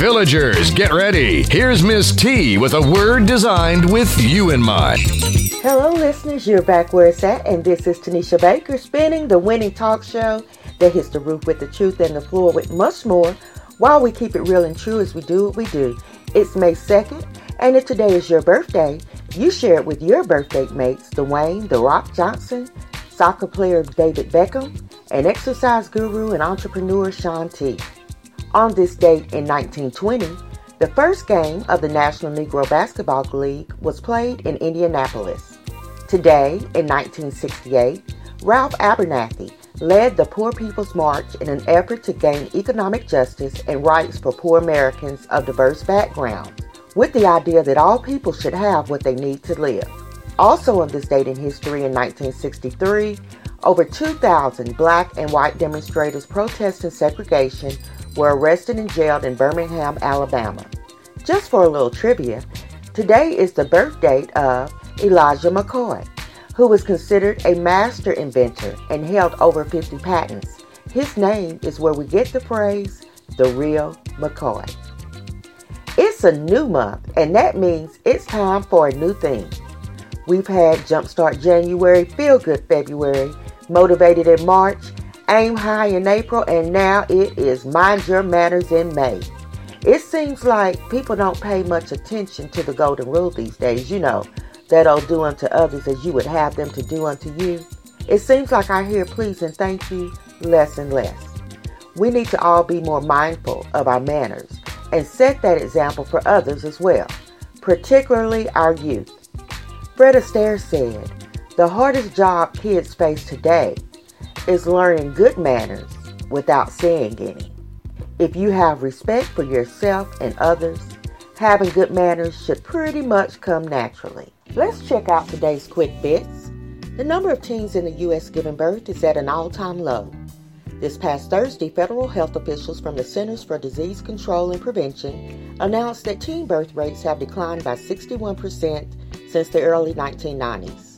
Villagers, get ready. Here's Miss T with a word designed with you in mind. Hello, listeners. You're back where it's at, and this is Tanisha Baker spinning the winning talk show that hits the roof with the truth and the floor with much more while we keep it real and true as we do what we do. It's May 2nd, and if today is your birthday, you share it with your birthday mates, Dwayne The Rock Johnson, soccer player David Beckham, and exercise guru and entrepreneur Shaun T. On this date in 1920, the first game of the National Negro Basketball League was played in Indianapolis. Today, in 1968, Ralph Abernathy led the Poor People's March in an effort to gain economic justice and rights for poor Americans of diverse backgrounds, with the idea that all people should have what they need to live. Also on this date in history in 1963, over 2,000 black and white demonstrators protesting segregation were arrested and jailed in Birmingham, Alabama. Just for a little trivia, today is the birth date of Elijah McCoy, who was considered a master inventor and held over 50 patents. His name is where we get the phrase, the real McCoy. It's a new month, and that means it's time for a new thing. We've had Jumpstart January, Feel Good February, Motivated in March, Aim High in April, and now it is Mind Your Manners in May. It seems like people don't pay much attention to the golden rule these days. You know, that old do unto others as you would have them to do unto you. It seems like I hear please and thank you less and less. We need to all be more mindful of our manners and set that example for others as well, particularly our youth. Fred Astaire said, The hardest job kids face today is learning good manners without saying any. If you have respect for yourself and others, having good manners should pretty much come naturally. Let's check out today's quick bits. The number of teens in the U.S. giving birth is at an all time low. This past Thursday, federal health officials from the Centers for Disease Control and Prevention announced that teen birth rates have declined by 61% since the early 1990s.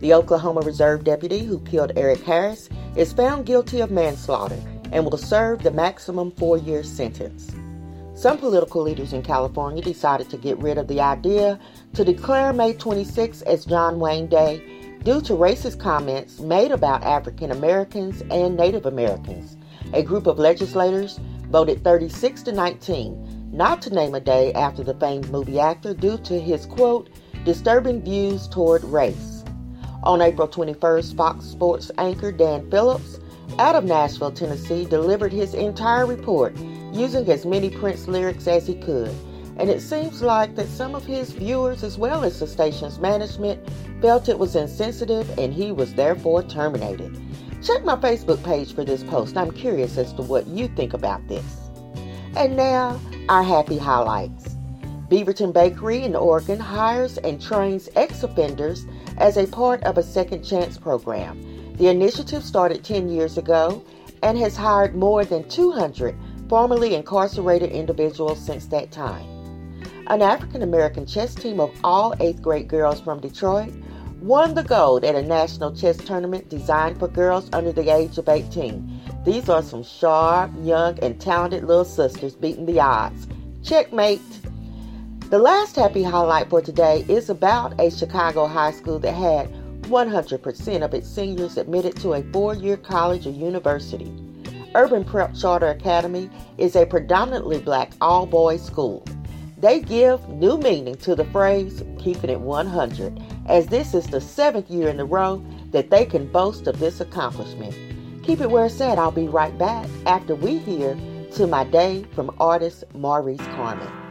The Oklahoma Reserve deputy who killed Eric Harris is found guilty of manslaughter and will serve the maximum four year sentence. Some political leaders in California decided to get rid of the idea to declare May 26 as John Wayne Day due to racist comments made about African Americans and Native Americans. A group of legislators voted 36 to 19 not to name a day after the famed movie actor due to his quote, disturbing views toward race. On April 21st, Fox Sports anchor Dan Phillips out of Nashville, Tennessee, delivered his entire report using as many Prince lyrics as he could. And it seems like that some of his viewers, as well as the station's management, felt it was insensitive and he was therefore terminated. Check my Facebook page for this post. I'm curious as to what you think about this. And now, our happy highlights. Beaverton Bakery in Oregon hires and trains ex offenders as a part of a Second Chance program. The initiative started 10 years ago and has hired more than 200 formerly incarcerated individuals since that time. An African American chess team of all eighth grade girls from Detroit won the gold at a national chess tournament designed for girls under the age of 18. These are some sharp, young, and talented little sisters beating the odds. Checkmate! The last happy highlight for today is about a Chicago high school that had 100% of its seniors admitted to a four year college or university. Urban Prep Charter Academy is a predominantly black all boys school. They give new meaning to the phrase keeping it 100, as this is the seventh year in a row that they can boast of this accomplishment. Keep it where it's at. I'll be right back after we hear To My Day from artist Maurice Carmen.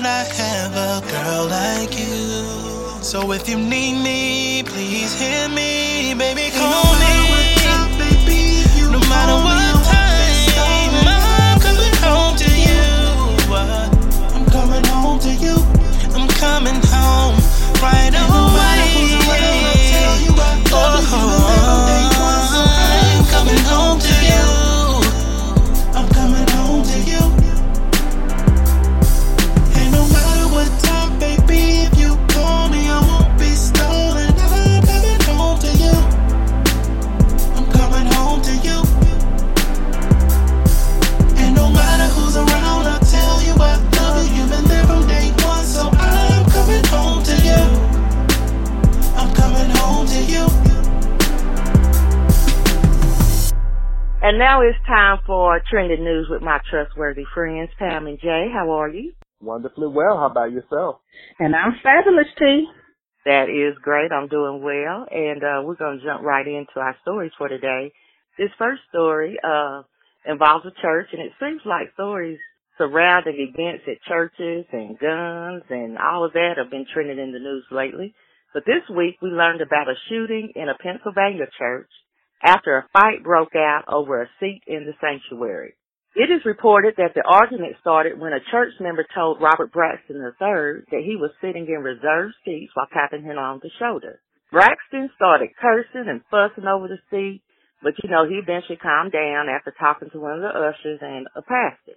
Thought I'd have a girl like you. So if you need me, please hear me, baby, call And now it's time for trending news with my trustworthy friends, Pam and Jay. How are you? Wonderfully well. How about yourself? And I'm fabulous, T. That is great. I'm doing well. And uh, we're going to jump right into our stories for today. This first story uh, involves a church, and it seems like stories surrounding events at churches and guns and all of that have been trending in the news lately. But this week we learned about a shooting in a Pennsylvania church after a fight broke out over a seat in the sanctuary. It is reported that the argument started when a church member told Robert Braxton III that he was sitting in reserved seats while tapping him on the shoulder. Braxton started cursing and fussing over the seat, but you know, he eventually calmed down after talking to one of the ushers and a pastor.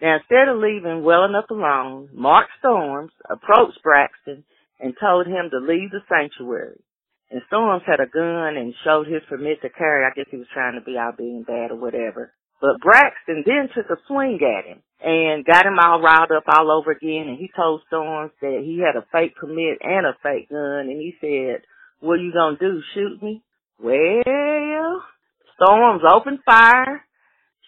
Now instead of leaving well enough alone, Mark Storms approached Braxton and told him to leave the sanctuary. And Storms had a gun and showed his permit to carry. I guess he was trying to be out being bad or whatever. But Braxton then took a swing at him and got him all riled up all over again. And he told Storms that he had a fake permit and a fake gun. And he said, what are you gonna do, shoot me? Well, Storms opened fire,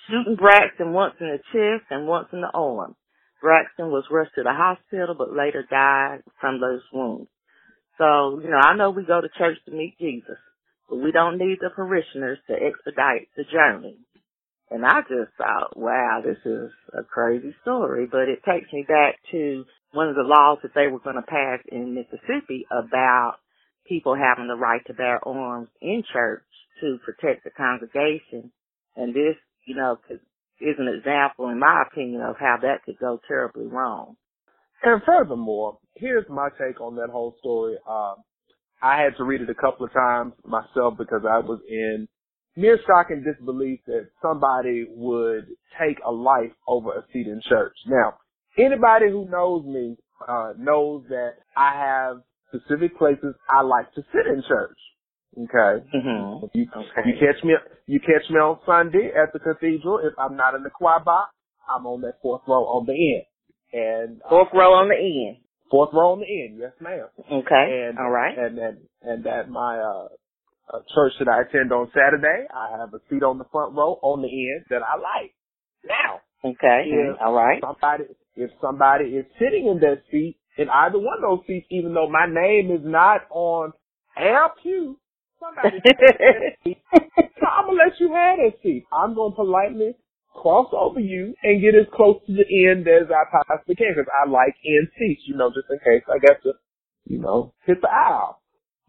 shooting Braxton once in the chest and once in the arm. Braxton was rushed to the hospital but later died from those wounds. So, you know, I know we go to church to meet Jesus, but we don't need the parishioners to expedite the journey. And I just thought, wow, this is a crazy story, but it takes me back to one of the laws that they were going to pass in Mississippi about people having the right to bear arms in church to protect the congregation. And this, you know, is an example, in my opinion, of how that could go terribly wrong. And furthermore, here's my take on that whole story. Um, I had to read it a couple of times myself because I was in mere shock and disbelief that somebody would take a life over a seat in church. Now, anybody who knows me uh, knows that I have specific places I like to sit in church. Okay. Mm-hmm. You, Okay. you catch me you catch me on Sunday at the cathedral. If I'm not in the choir box, I'm on that fourth row on the end. And uh, Fourth row on the end. fourth row on the end, yes ma'am. Okay. And All right. and and and that my uh, uh church that I attend on Saturday, I have a seat on the front row on the end that I like. Now, Okay. Yeah. All right. somebody if somebody is sitting in that seat in either one of those seats, even though my name is not on our pew, somebody so I'm gonna let you have that seat. I'm gonna politely cross over you and get as close to the end as I possibly can because I like end seats, you know, just in case I got to, you know, hit the aisle.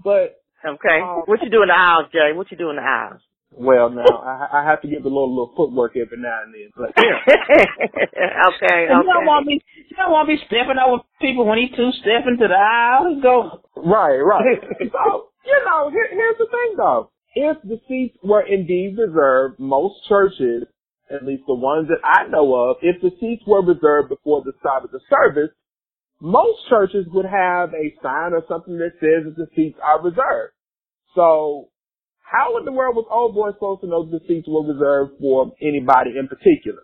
But okay. Um, what you do in the house, Jay? What you do in the house? well, now I, I have to give a little little footwork every now and then. But yeah, okay. You don't want me. You don't want me stepping over people when he two stepping to the aisle. Go. right, right. so you know, here, here's the thing though. If the seats were indeed reserved, most churches, at least the ones that I know of, if the seats were reserved before the start of the service, most churches would have a sign or something that says that the seats are reserved. So how in the world was Old Boy supposed to know that the seats were reserved for anybody in particular?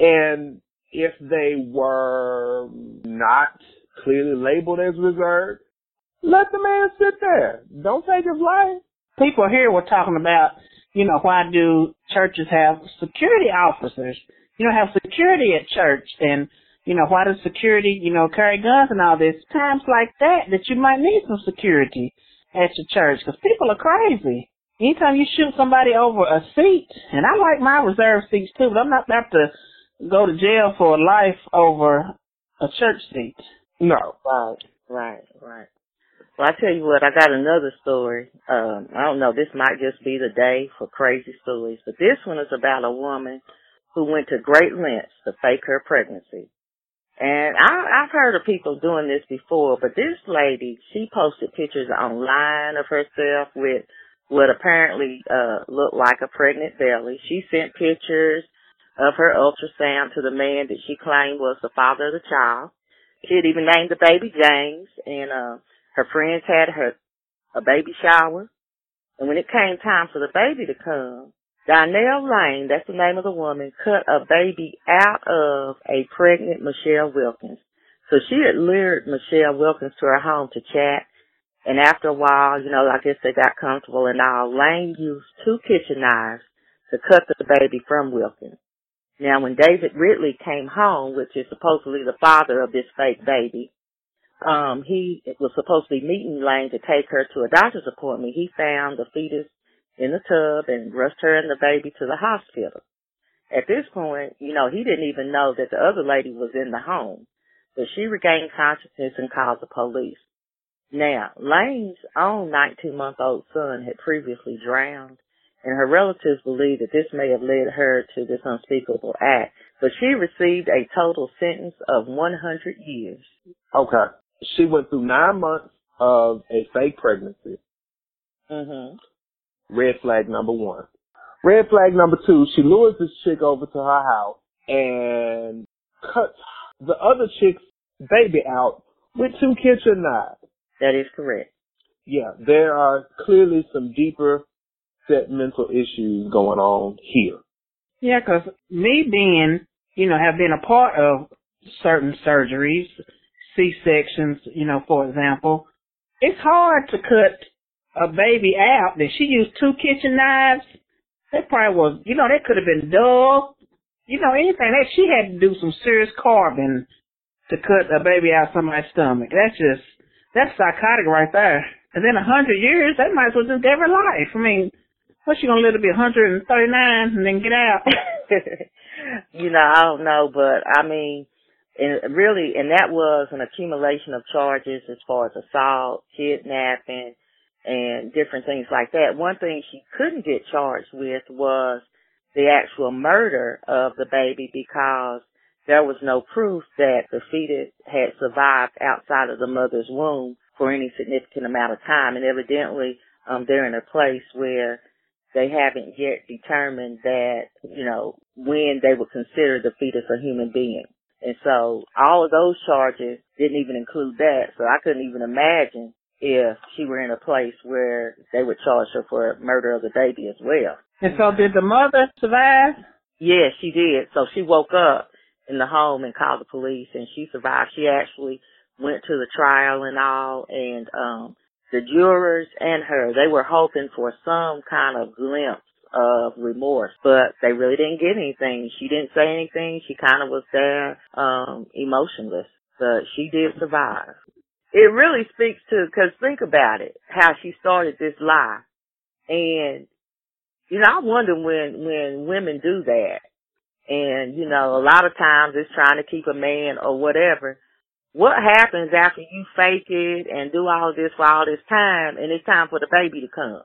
And if they were not clearly labeled as reserved, let the man sit there. Don't take his life. People here were talking about, you know, why do churches have security officers? You know, have security at church, and you know, why does security, you know, carry guns and all this? Times like that, that you might need some security at your church, because people are crazy. Anytime you shoot somebody over a seat, and I like my reserve seats too, but I'm not about to go to jail for a life over a church seat. No. Right, right, right. Well, I tell you what, I got another story. Um, I don't know, this might just be the day for crazy stories, but this one is about a woman who went to great lengths to fake her pregnancy. And I, I've heard of people doing this before, but this lady, she posted pictures online of herself with what apparently uh looked like a pregnant belly. She sent pictures of her ultrasound to the man that she claimed was the father of the child. She had even named the baby James, and her friends had her a baby shower. And when it came time for the baby to come, Dynel Lane, that's the name of the woman, cut a baby out of a pregnant Michelle Wilkins. So she had lured Michelle Wilkins to her home to chat. And after a while, you know, I guess they got comfortable and all. Lane used two kitchen knives to cut the baby from Wilkins. Now, when David Ridley came home, which is supposedly the father of this fake baby, um, he was supposed to be meeting Lane to take her to a doctor's appointment. He found the fetus in the tub and rushed her and the baby to the hospital. At this point, you know, he didn't even know that the other lady was in the home, but she regained consciousness and called the police. Now, Lane's own 19 month old son had previously drowned, and her relatives believe that this may have led her to this unspeakable act, but she received a total sentence of 100 years. Okay. She went through nine months of a fake pregnancy. hmm Red flag number one. Red flag number two, she lures this chick over to her house and cuts the other chick's baby out with two kitchen knives. That is correct. Yeah, there are clearly some deeper set mental issues going on here. Yeah, because me being, you know, have been a part of certain surgeries, C-sections, you know, for example, it's hard to cut a baby out. That she used two kitchen knives. That probably was, you know, that could have been dull. You know, anything. That she had to do some serious carving to cut a baby out of somebody's stomach. That's just, that's psychotic right there. And then a hundred years, that might as well just give her life. I mean, what's she gonna live to be 139 and then get out? you know, I don't know, but I mean, and really, and that was an accumulation of charges as far as assault, kidnapping, and different things like that. One thing she couldn't get charged with was the actual murder of the baby because there was no proof that the fetus had survived outside of the mother's womb for any significant amount of time. And evidently, um, they're in a place where they haven't yet determined that, you know, when they would consider the fetus a human being. And so all of those charges didn't even include that. So I couldn't even imagine if she were in a place where they would charge her for murder of the baby as well. And so did the mother survive? Yeah, she did. So she woke up in the home and called the police and she survived. She actually went to the trial and all and um the jurors and her, they were hoping for some kind of glimpse of remorse, but they really didn't get anything. She didn't say anything. She kind of was there, um, emotionless, but she did survive. It really speaks to, cause think about it, how she started this lie. And, you know, I wonder when, when women do that, and, you know, a lot of times it's trying to keep a man or whatever, what happens after you fake it and do all this for all this time and it's time for the baby to come?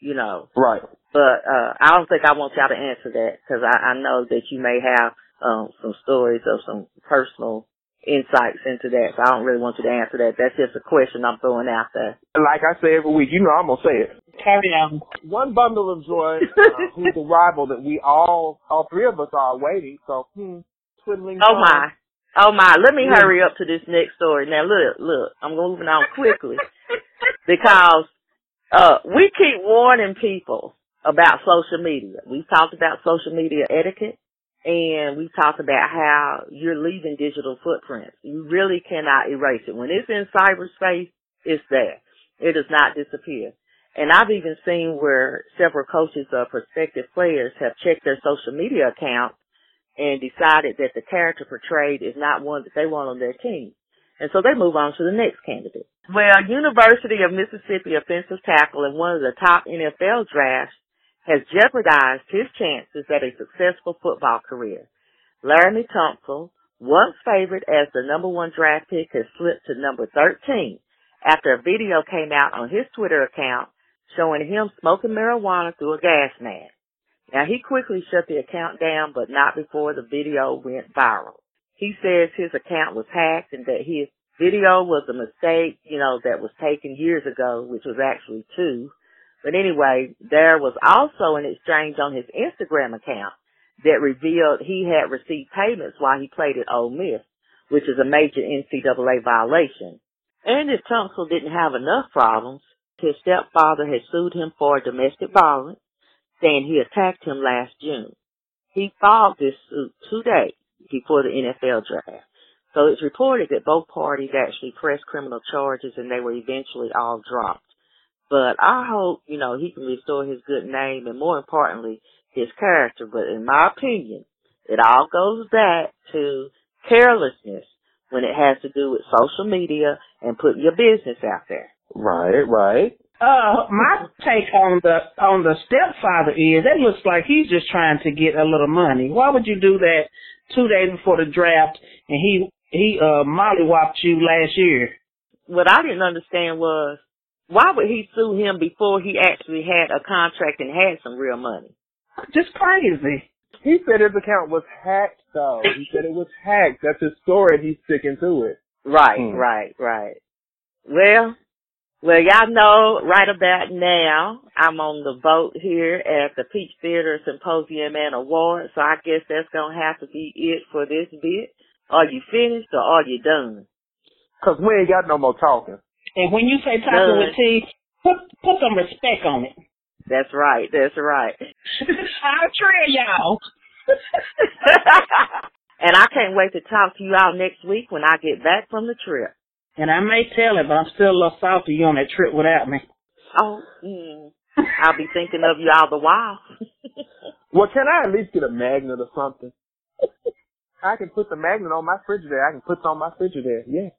You know. Right. But uh I don't think I want y'all to answer that because I, I know that you may have um some stories or some personal insights into that. So I don't really want you to answer that. That's just a question I'm throwing out there. Like I say every week, you know I'm gonna say it. Carry on. One bundle of joy, uh, whose arrival that we all, all three of us are waiting. So, hmm, twiddling. Oh thumbs. my. Oh my, let me hurry up to this next story. Now look, look, I'm moving on quickly because uh we keep warning people about social media. We've talked about social media etiquette and we've talked about how you're leaving digital footprints. You really cannot erase it. When it's in cyberspace, it's there. It does not disappear. And I've even seen where several coaches or prospective players have checked their social media accounts and decided that the character portrayed is not one that they want on their team. And so they move on to the next candidate. Well, University of Mississippi offensive tackle in one of the top NFL drafts has jeopardized his chances at a successful football career. Laremy Tunsil, once favored as the number one draft pick, has slipped to number 13 after a video came out on his Twitter account showing him smoking marijuana through a gas mask. Now he quickly shut the account down, but not before the video went viral. He says his account was hacked and that his video was a mistake, you know, that was taken years ago, which was actually two. But anyway, there was also an exchange on his Instagram account that revealed he had received payments while he played at Ole Miss, which is a major NCAA violation. And if Tunsil didn't have enough problems, his stepfather had sued him for domestic violence, saying he attacked him last June. He filed this suit two days before the NFL draft. So it's reported that both parties actually pressed criminal charges and they were eventually all dropped. But I hope, you know, he can restore his good name and more importantly, his character. But in my opinion, it all goes back to carelessness when it has to do with social media and putting your business out there. Right, right. Uh, my take on the on the stepfather is it looks like he's just trying to get a little money. Why would you do that two days before the draft and he he uh mollywopped you last year? What I didn't understand was why would he sue him before he actually had a contract and had some real money? Just crazy. He said his account was hacked though. He said it was hacked. That's his story and he's sticking to it. Right, Hmm. right, right. Well, well, y'all know right about now I'm on the vote here at the Peach Theater Symposium and Awards, so I guess that's gonna have to be it for this bit. Are you finished or are you done? Cause we ain't got no more talking. And when you say talking Done. with T, put put some respect on it. That's right, that's right. I'll trail y'all. and I can't wait to talk to you all next week when I get back from the trip. And I may tell it, but I'm still a little salty you on that trip without me. Oh, mm, I'll be thinking of you all the while. Well, can I at least get a magnet or something? I can put the magnet on my Frigidaire. I can put it on my Frigidaire. Yeah.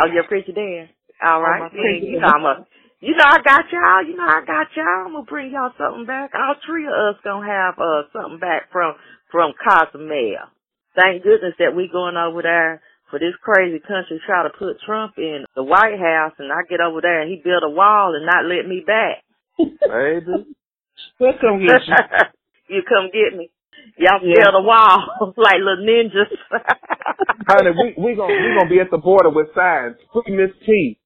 Oh, your preacher there. All right. my Yeah, you know I'm a, you know I got y'all. You know I got y'all. I'm gonna bring y'all something back. All three of us gonna have uh something back from from Cozumel. Thank goodness that we going over there for this crazy country try to put Trump in the White House, and I get over there and he build a wall and not let me back. Baby. We'll come get you. you come get me. Y'all Yeah. build a wall like little ninjas. Honey, we we gonna we gonna be at the border with signs. Free Miss T.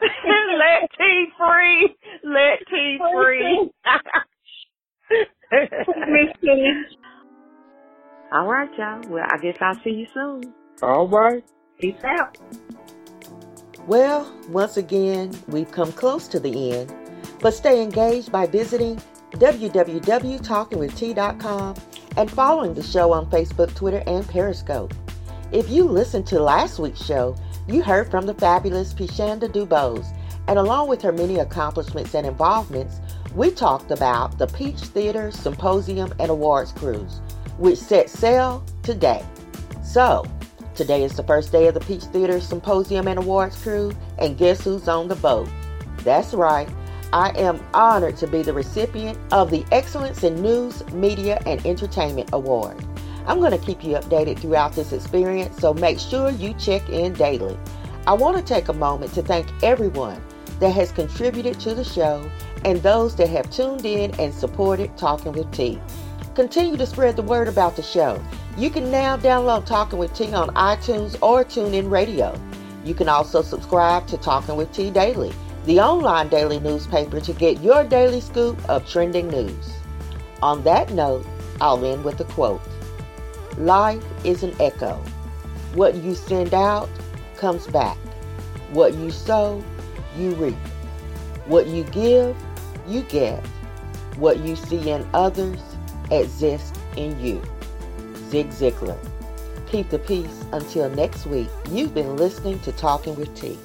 Let T free. Let T free. Miss All right, y'all. Well, I guess I'll see you soon. All right. Peace out. Well, once again, we've come close to the end, but stay engaged by visiting www.talkingwitht.com and following the show on Facebook, Twitter, and Periscope. If you listened to last week's show, you heard from the fabulous Pishanda Dubose, and along with her many accomplishments and involvements, we talked about the Peach Theater Symposium and Awards Cruise, which set sail today. So, today is the first day of the Peach Theater Symposium and Awards Cruise, and guess who's on the boat? That's right, I am honored to be the recipient of the Excellence in News, Media, and Entertainment Award. I'm going to keep you updated throughout this experience, so make sure you check in daily. I want to take a moment to thank everyone that has contributed to the show and those that have tuned in and supported Talking with T. Continue to spread the word about the show. You can now download Talking with T on iTunes or TuneIn Radio. You can also subscribe to Talking with T Daily, the online daily newspaper to get your daily scoop of trending news. On that note, I'll end with a quote. Life is an echo. What you send out comes back. What you sow, you reap. What you give, you get. What you see in others exists in you. Zig Ziglar. Keep the peace until next week. You've been listening to Talking with T.